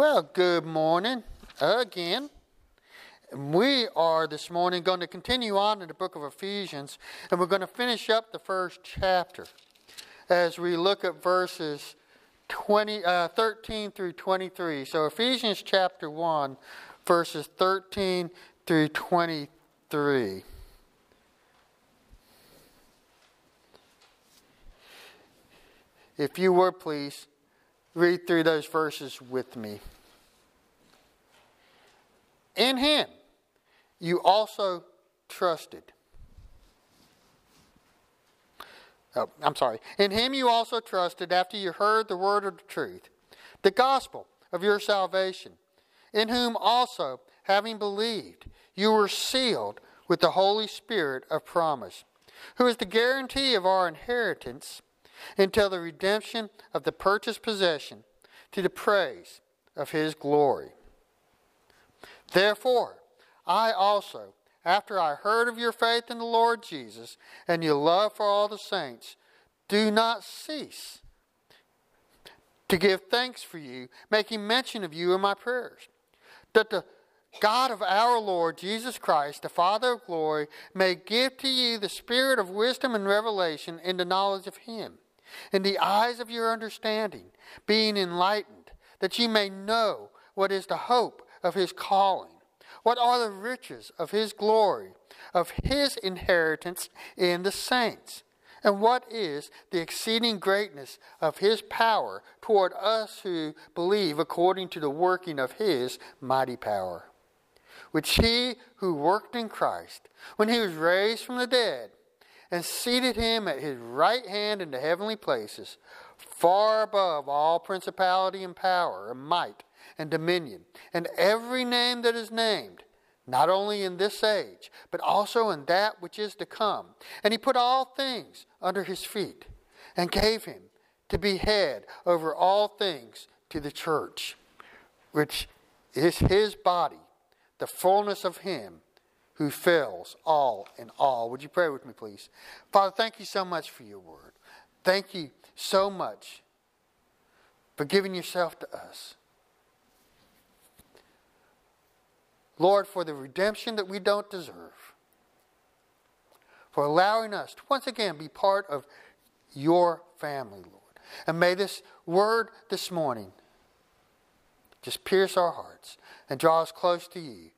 Well, good morning again. We are this morning going to continue on in the book of Ephesians, and we're going to finish up the first chapter as we look at verses 20, uh, 13 through 23. So, Ephesians chapter 1, verses 13 through 23. If you were, please read through those verses with me. In him you also trusted. Oh, I'm sorry. In him you also trusted after you heard the word of the truth, the gospel of your salvation, in whom also, having believed, you were sealed with the Holy Spirit of promise, who is the guarantee of our inheritance until the redemption of the purchased possession to the praise of his glory. Therefore, I also, after I heard of your faith in the Lord Jesus and your love for all the saints, do not cease to give thanks for you, making mention of you in my prayers, that the God of our Lord Jesus Christ, the Father of glory, may give to you the spirit of wisdom and revelation in the knowledge of him in the eyes of your understanding, being enlightened, that ye may know what is the hope of his calling, what are the riches of his glory, of his inheritance in the saints, and what is the exceeding greatness of his power toward us who believe according to the working of his mighty power, which he who worked in Christ, when he was raised from the dead, and seated him at his right hand in the heavenly places, far above all principality and power and might and dominion, and every name that is named, not only in this age, but also in that which is to come. And he put all things under his feet, and gave him to be head over all things to the church, which is his body, the fullness of him who fills all in all. Would you pray with me, please? Father, thank you so much for your word. Thank you so much for giving yourself to us. Lord, for the redemption that we don't deserve, for allowing us to once again be part of your family, Lord. And may this word this morning just pierce our hearts and draw us close to you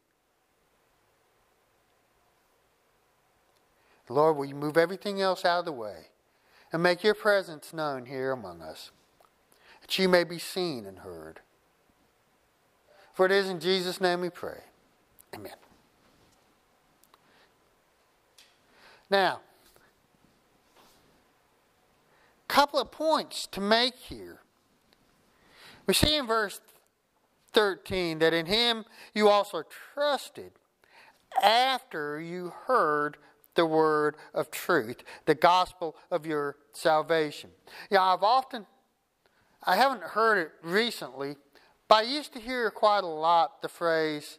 Lord, will you move everything else out of the way and make your presence known here among us, that you may be seen and heard. For it is in Jesus' name we pray. Amen. Now, a couple of points to make here. We see in verse 13 that in him you also trusted after you heard the word of truth, the gospel of your salvation. Yeah, I've often, I haven't heard it recently, but I used to hear quite a lot the phrase,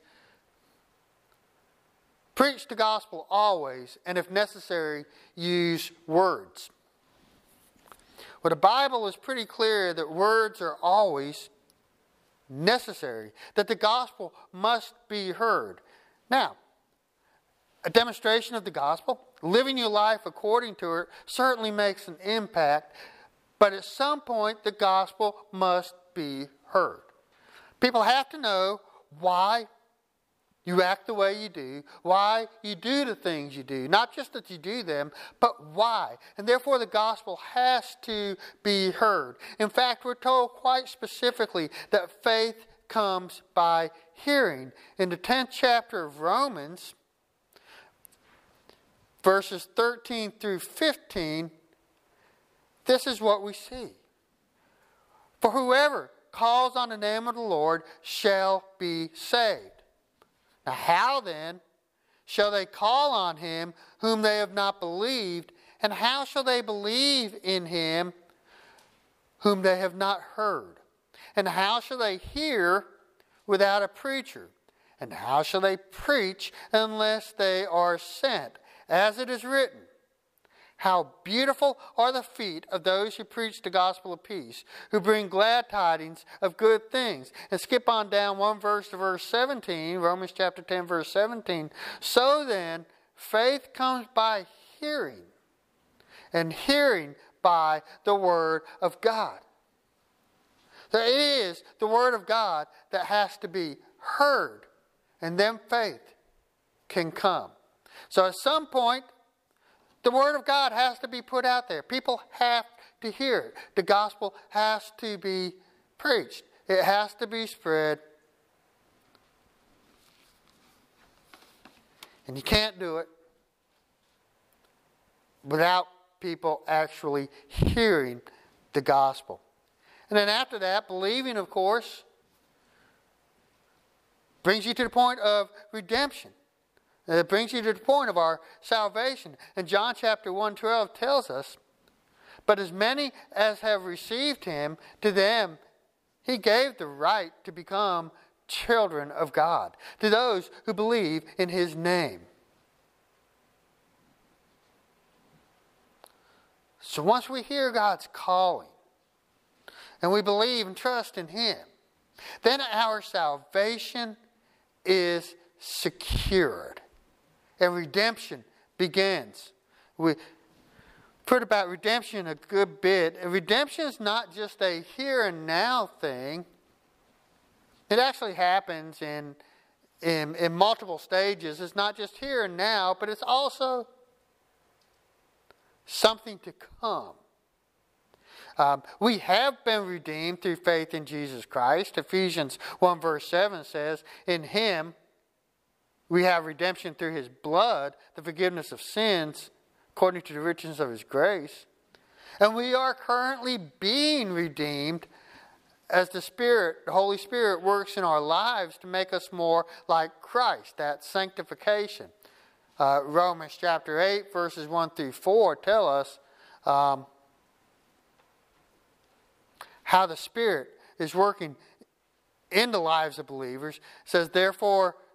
preach the gospel always, and if necessary, use words. Well, the Bible is pretty clear that words are always necessary, that the gospel must be heard. Now, a demonstration of the gospel, living your life according to it, certainly makes an impact, but at some point the gospel must be heard. People have to know why you act the way you do, why you do the things you do. Not just that you do them, but why. And therefore, the gospel has to be heard. In fact, we're told quite specifically that faith comes by hearing. In the 10th chapter of Romans, verses 13 through 15, this is what we see. For whoever calls on the name of the Lord shall be saved. Now, how then shall they call on him whom they have not believed? And how shall they believe in him whom they have not heard? And how shall they hear without a preacher? And how shall they preach unless they are sent? As it is written, How beautiful are the feet of those who preach the gospel of peace, who bring glad tidings of good things. And skip on down one verse to verse 17, Romans chapter 10, verse 17. So then, faith comes by hearing, and hearing by the word of God. So it is the word of God that has to be heard, and then faith can come. So at some point, the Word of God has to be put out there. People have to hear it. The gospel has to be preached, it has to be spread. And you can't do it without people actually hearing the gospel. And then after that, believing, of course, brings you to the point of redemption. And it brings you to the point of our salvation. And John chapter 1 12 tells us, But as many as have received him, to them he gave the right to become children of God, to those who believe in his name. So once we hear God's calling and we believe and trust in him, then our salvation is secured and redemption begins. We've heard about redemption a good bit. redemption is not just a here and now thing. It actually happens in, in, in multiple stages. It's not just here and now, but it's also something to come. Um, we have been redeemed through faith in Jesus Christ. Ephesians 1 verse 7 says, In him we have redemption through his blood, the forgiveness of sins, according to the riches of his grace. And we are currently being redeemed as the Spirit, the Holy Spirit, works in our lives to make us more like Christ, that sanctification. Uh, Romans chapter 8, verses 1 through 4 tell us um, how the Spirit is working in the lives of believers. It says, Therefore,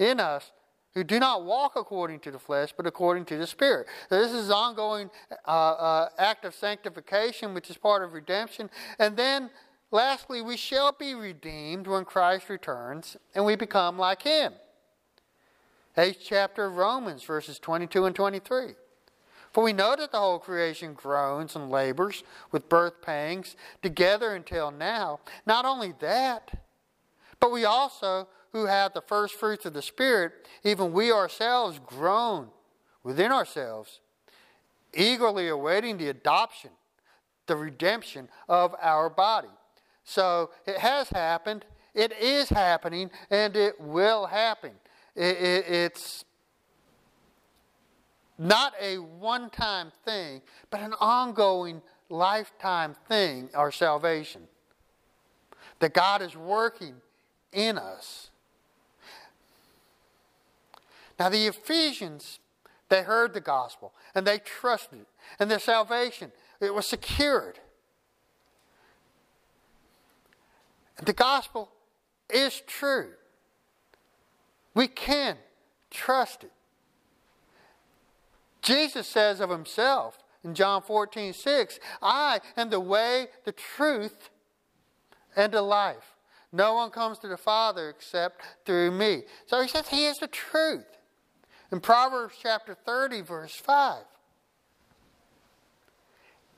in us who do not walk according to the flesh, but according to the Spirit. So this is an ongoing uh, uh, act of sanctification, which is part of redemption. And then, lastly, we shall be redeemed when Christ returns and we become like Him. Eighth chapter of Romans, verses 22 and 23. For we know that the whole creation groans and labors with birth pangs together until now. Not only that, but we also who have the first fruits of the Spirit, even we ourselves groan within ourselves, eagerly awaiting the adoption, the redemption of our body. So it has happened, it is happening, and it will happen. It, it, it's not a one time thing, but an ongoing lifetime thing, our salvation. That God is working in us. Now, the Ephesians, they heard the gospel and they trusted it, and their salvation, it was secured. The gospel is true. We can trust it. Jesus says of himself in John 14, 6, I am the way, the truth, and the life. No one comes to the Father except through me. So he says he is the truth. In Proverbs chapter 30, verse 5,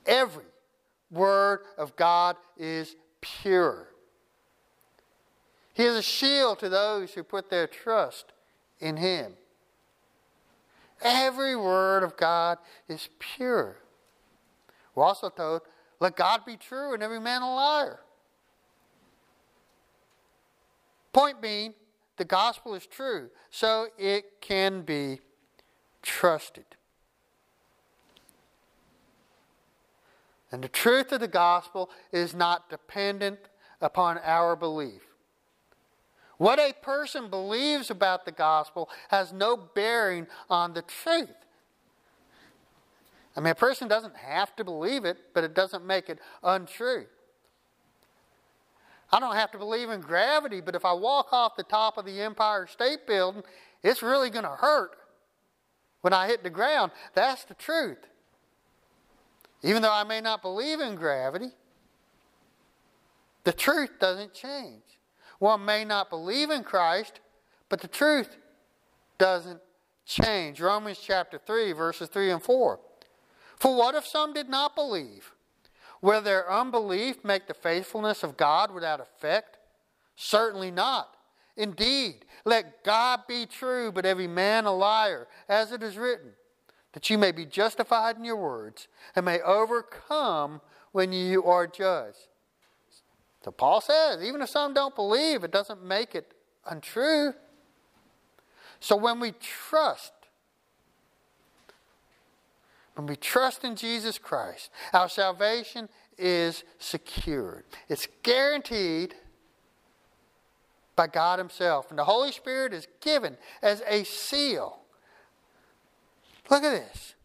every word of God is pure. He is a shield to those who put their trust in Him. Every word of God is pure. We're also told, let God be true and every man a liar. Point being, the gospel is true, so it can be trusted. And the truth of the gospel is not dependent upon our belief. What a person believes about the gospel has no bearing on the truth. I mean, a person doesn't have to believe it, but it doesn't make it untrue. I don't have to believe in gravity, but if I walk off the top of the Empire State Building, it's really going to hurt when I hit the ground. That's the truth. Even though I may not believe in gravity, the truth doesn't change. One may not believe in Christ, but the truth doesn't change. Romans chapter 3, verses 3 and 4. For what if some did not believe? Will their unbelief make the faithfulness of God without effect? Certainly not. Indeed, let God be true, but every man a liar, as it is written that you may be justified in your words and may overcome when you are judged. So Paul says, even if some don't believe, it doesn't make it untrue. So when we trust, when we trust in Jesus Christ, our salvation is secured. It's guaranteed by God Himself. And the Holy Spirit is given as a seal Look at this.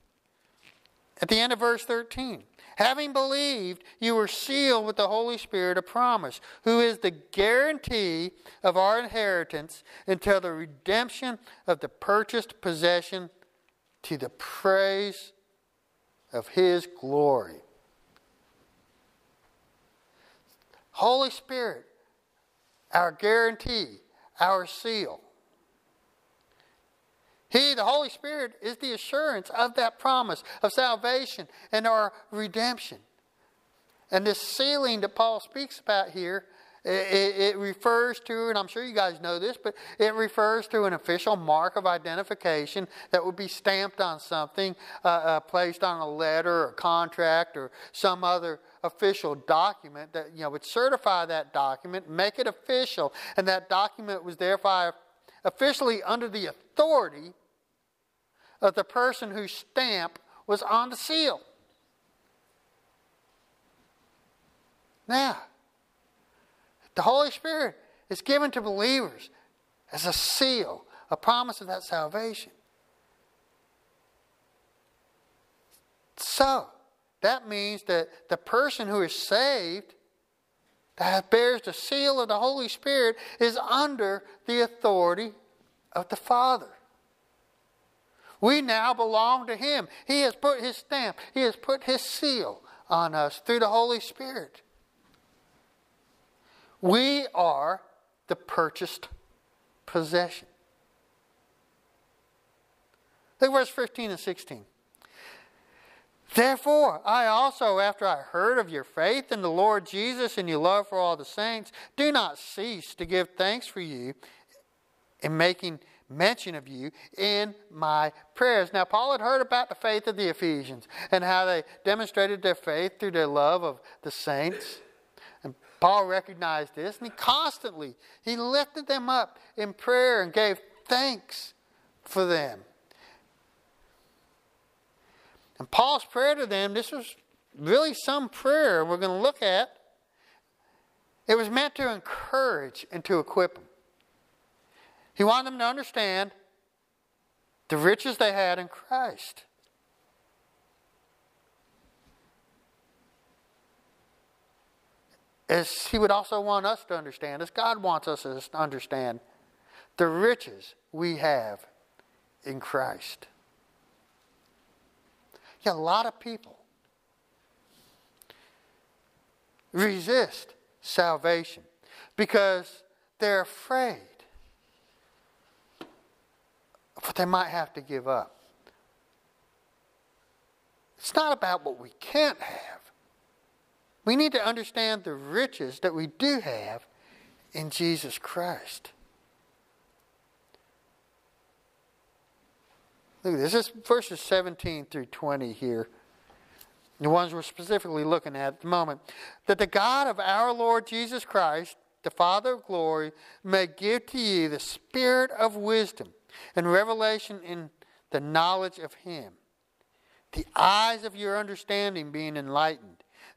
At the end of verse 13. Having believed, you were sealed with the Holy Spirit of promise, who is the guarantee of our inheritance until the redemption of the purchased possession to the praise of His glory. Holy Spirit, our guarantee, our seal. He, the Holy Spirit, is the assurance of that promise of salvation and our redemption. And this sealing that Paul speaks about here, it, it, refers to, and I'm sure you guys know this, but it refers to an official mark of identification that would be stamped on something, uh, uh, placed on a letter or contract or some other official document that you know would certify that document, make it official, and that document was therefore officially under the authority of the person whose stamp was on the seal. Now, the Holy Spirit is given to believers as a seal, a promise of that salvation. So, that means that the person who is saved, that bears the seal of the Holy Spirit, is under the authority of the Father. We now belong to Him. He has put His stamp, He has put His seal on us through the Holy Spirit. We are the purchased possession. Look verse 15 and 16. Therefore, I also, after I heard of your faith in the Lord Jesus and your love for all the saints, do not cease to give thanks for you in making mention of you in my prayers. Now, Paul had heard about the faith of the Ephesians and how they demonstrated their faith through their love of the saints. Paul recognized this, and he constantly he lifted them up in prayer and gave thanks for them. And Paul's prayer to them, this was really some prayer we're going to look at. It was meant to encourage and to equip them. He wanted them to understand the riches they had in Christ. As he would also want us to understand, as God wants us to understand, the riches we have in Christ. Yeah, a lot of people resist salvation because they're afraid what they might have to give up. It's not about what we can't have. We need to understand the riches that we do have in Jesus Christ. Look at this. This is verses 17 through 20 here. The ones we're specifically looking at at the moment. That the God of our Lord Jesus Christ, the Father of glory, may give to you the spirit of wisdom and revelation in the knowledge of Him. The eyes of your understanding being enlightened,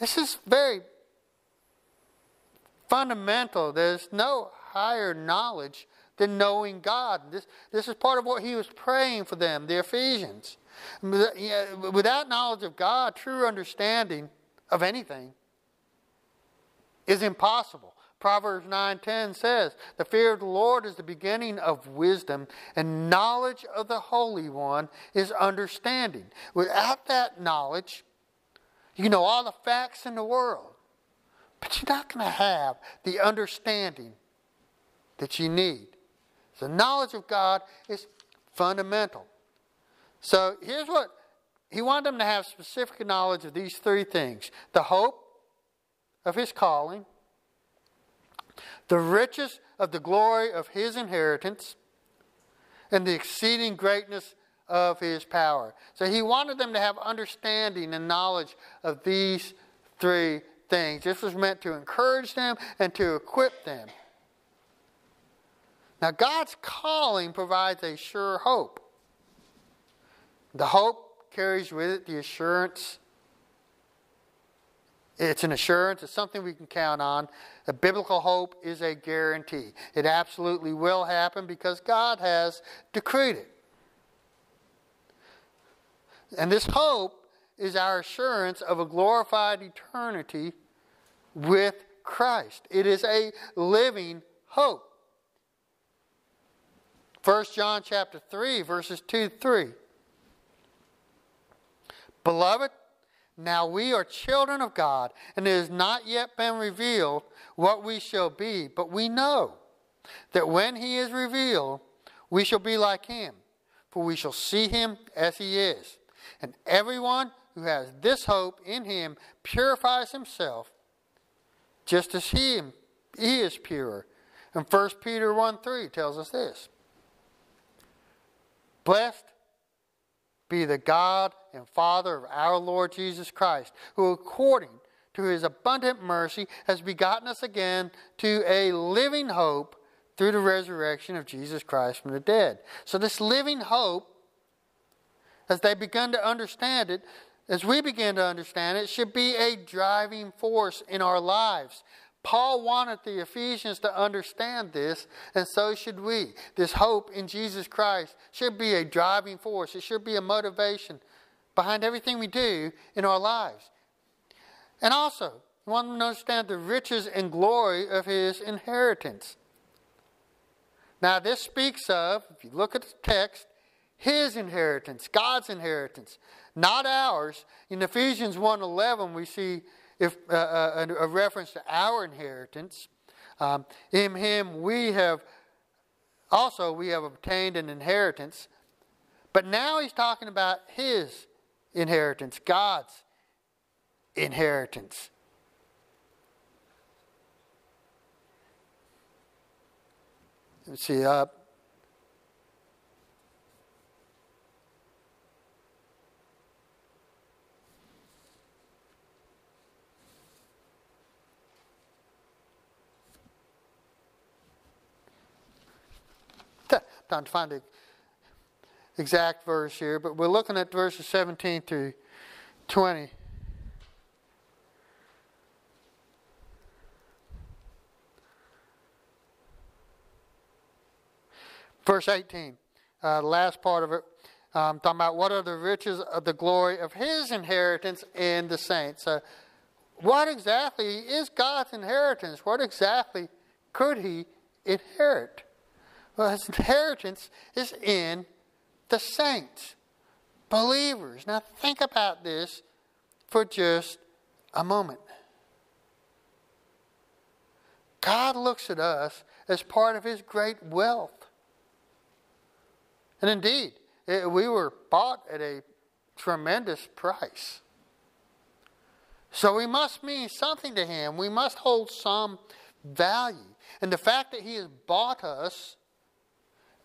This is very fundamental. There's no higher knowledge than knowing God. This, this is part of what he was praying for them, the Ephesians. Without knowledge of God, true understanding of anything is impossible. Proverbs 9:10 says, "The fear of the Lord is the beginning of wisdom, and knowledge of the Holy One is understanding." Without that knowledge, you know all the facts in the world, but you're not going to have the understanding that you need. The knowledge of God is fundamental. So here's what he wanted them to have specific knowledge of these three things the hope of his calling, the riches of the glory of his inheritance, and the exceeding greatness of his power. So he wanted them to have understanding and knowledge of these three things. This was meant to encourage them and to equip them. Now, God's calling provides a sure hope. The hope carries with it the assurance it's an assurance, it's something we can count on. A biblical hope is a guarantee. It absolutely will happen because God has decreed it. And this hope is our assurance of a glorified eternity with Christ. It is a living hope. 1 John chapter 3 verses 2 3. Beloved, now we are children of God, and it has not yet been revealed what we shall be, but we know that when he is revealed, we shall be like him, for we shall see him as he is. And everyone who has this hope in him purifies himself just as he, he is pure. And 1 Peter 1 3 tells us this Blessed be the God and Father of our Lord Jesus Christ, who according to his abundant mercy has begotten us again to a living hope through the resurrection of Jesus Christ from the dead. So, this living hope, as they begin to understand it, as we begin to understand it, should be a driving force in our lives. Paul wanted the Ephesians to understand this, and so should we. This hope in Jesus Christ should be a driving force, it should be a motivation behind everything we do in our lives. And also, we want them to understand the riches and glory of his inheritance. Now, this speaks of, if you look at the text, his inheritance, God's inheritance, not ours. In Ephesians 1.11, we see if, uh, uh, a, a, reference to our inheritance. Um, in him we have also we have obtained an inheritance. But now he's talking about his inheritance, God's inheritance. Let's see, uh, trying to find the exact verse here, but we're looking at verses 17 through 20. Verse 18, uh, last part of it, um, talking about what are the riches of the glory of his inheritance in the saints. Uh, what exactly is God's inheritance? What exactly could he inherit? Well, his inheritance is in the saints, believers. Now, think about this for just a moment. God looks at us as part of his great wealth. And indeed, it, we were bought at a tremendous price. So we must mean something to him. We must hold some value. And the fact that he has bought us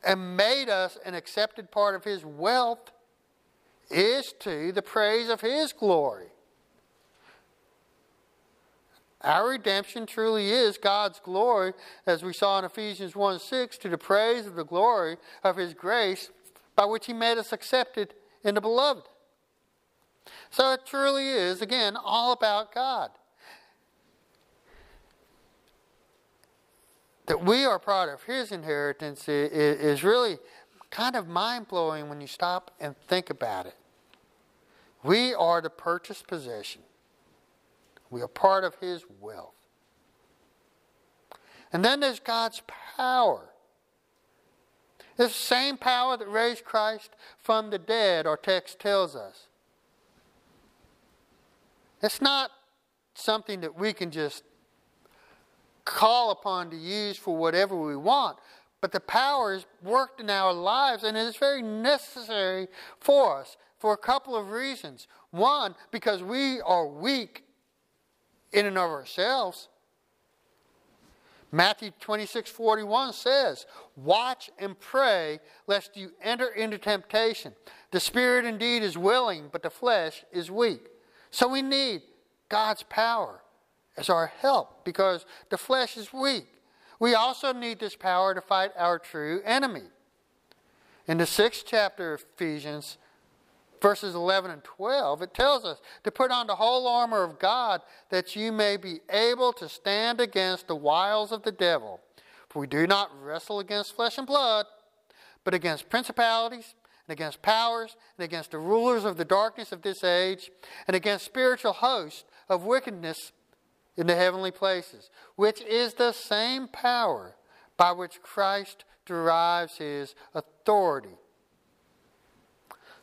and made us an accepted part of his wealth is to the praise of his glory. Our redemption truly is God's glory, as we saw in Ephesians 1 6, to the praise of the glory of his grace by which he made us accepted in the beloved. So it truly is, again, all about God. That we are part of His inheritance is really kind of mind blowing when you stop and think about it. We are the purchased possession, we are part of His wealth. And then there's God's power. This same power that raised Christ from the dead, our text tells us. It's not something that we can just call upon to use for whatever we want, but the power is worked in our lives and it is very necessary for us for a couple of reasons. One, because we are weak in and of ourselves. Matthew 26 41 says, Watch and pray lest you enter into temptation. The spirit indeed is willing, but the flesh is weak. So we need God's power as our help because the flesh is weak. We also need this power to fight our true enemy. In the sixth chapter of Ephesians, verses 11 and 12, it tells us to put on the whole armor of God that you may be able to stand against the wiles of the devil. For we do not wrestle against flesh and blood, but against principalities and against powers, and against the rulers of the darkness of this age, and against spiritual hosts of wickedness in the heavenly places, which is the same power by which Christ derives his authority.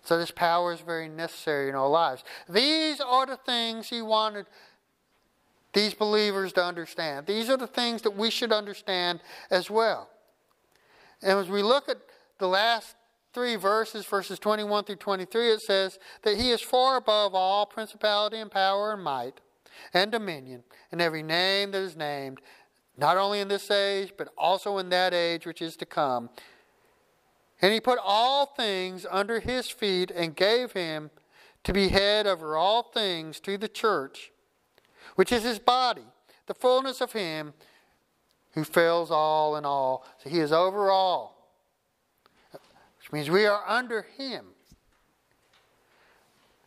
So, this power is very necessary in our lives. These are the things he wanted these believers to understand. These are the things that we should understand as well. And as we look at the last three verses, verses 21 through 23, it says that he is far above all principality and power and might and dominion and every name that is named, not only in this age, but also in that age which is to come. And he put all things under his feet and gave him to be head over all things to the church, which is his body, the fullness of him who fills all in all. So he is over all which means we are under Him.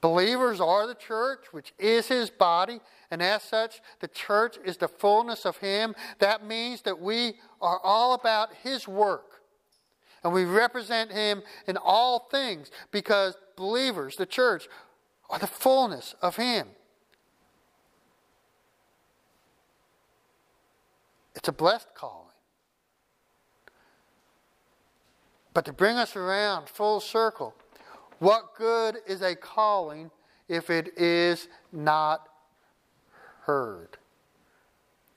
Believers are the church, which is His body, and as such, the church is the fullness of Him. That means that we are all about His work. And we represent Him in all things because believers, the church, are the fullness of Him. It's a blessed calling. But to bring us around full circle, what good is a calling if it is not heard?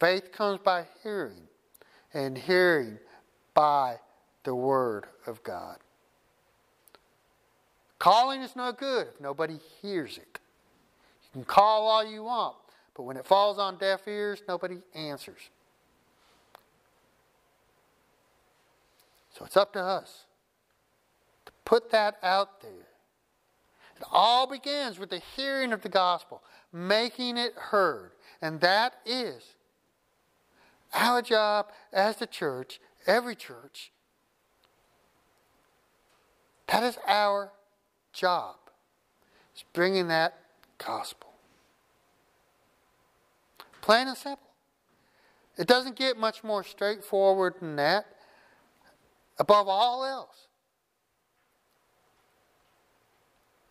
Faith comes by hearing, and hearing by the Word of God. Calling is no good if nobody hears it. You can call all you want, but when it falls on deaf ears, nobody answers. So it's up to us put that out there. It all begins with the hearing of the gospel, making it heard. And that is our job as the church, every church. That is our job. It's bringing that gospel. Plain and simple. It doesn't get much more straightforward than that. Above all else,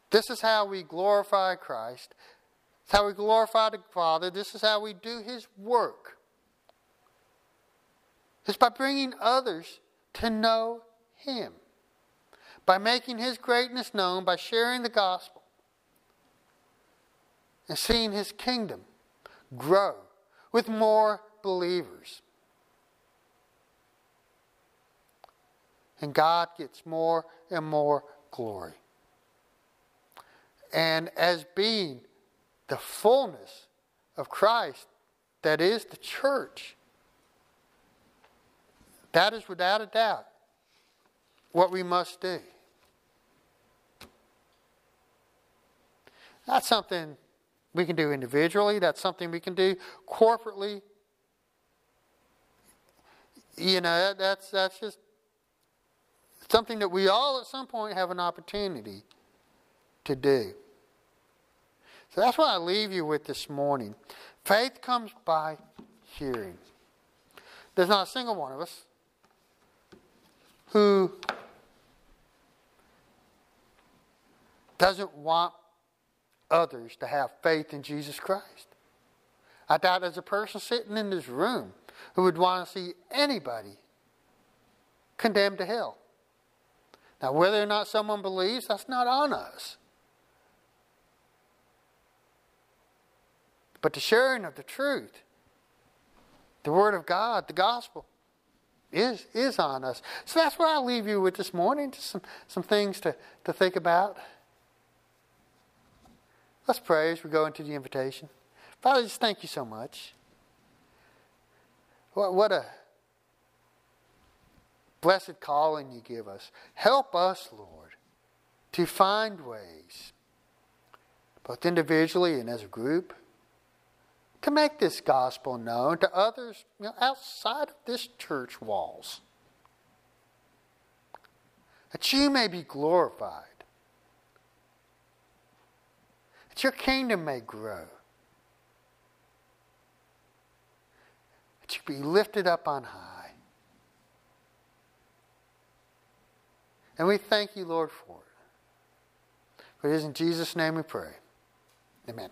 This is how we glorify Christ. It's how we glorify the Father. This is how we do His work. It's by bringing others to know Him, by making His greatness known, by sharing the gospel, and seeing His kingdom grow with more believers. And God gets more and more glory and as being the fullness of Christ, that is the church. That is without a doubt what we must do. That's something we can do individually, that's something we can do corporately. You know, that's, that's just something that we all at some point have an opportunity to do. So that's what I leave you with this morning. Faith comes by hearing. There's not a single one of us who doesn't want others to have faith in Jesus Christ. I doubt there's a person sitting in this room who would want to see anybody condemned to hell. Now, whether or not someone believes, that's not on us. But the sharing of the truth, the Word of God, the gospel, is, is on us. So that's what I'll leave you with this morning, just some, some things to, to think about. Let's pray as we go into the invitation. Father, just thank you so much. What, what a blessed calling you give us. Help us, Lord, to find ways, both individually and as a group, to make this gospel known to others you know, outside of this church walls. That you may be glorified, that your kingdom may grow, that you be lifted up on high. And we thank you, Lord, for it. For it is in Jesus' name we pray. Amen.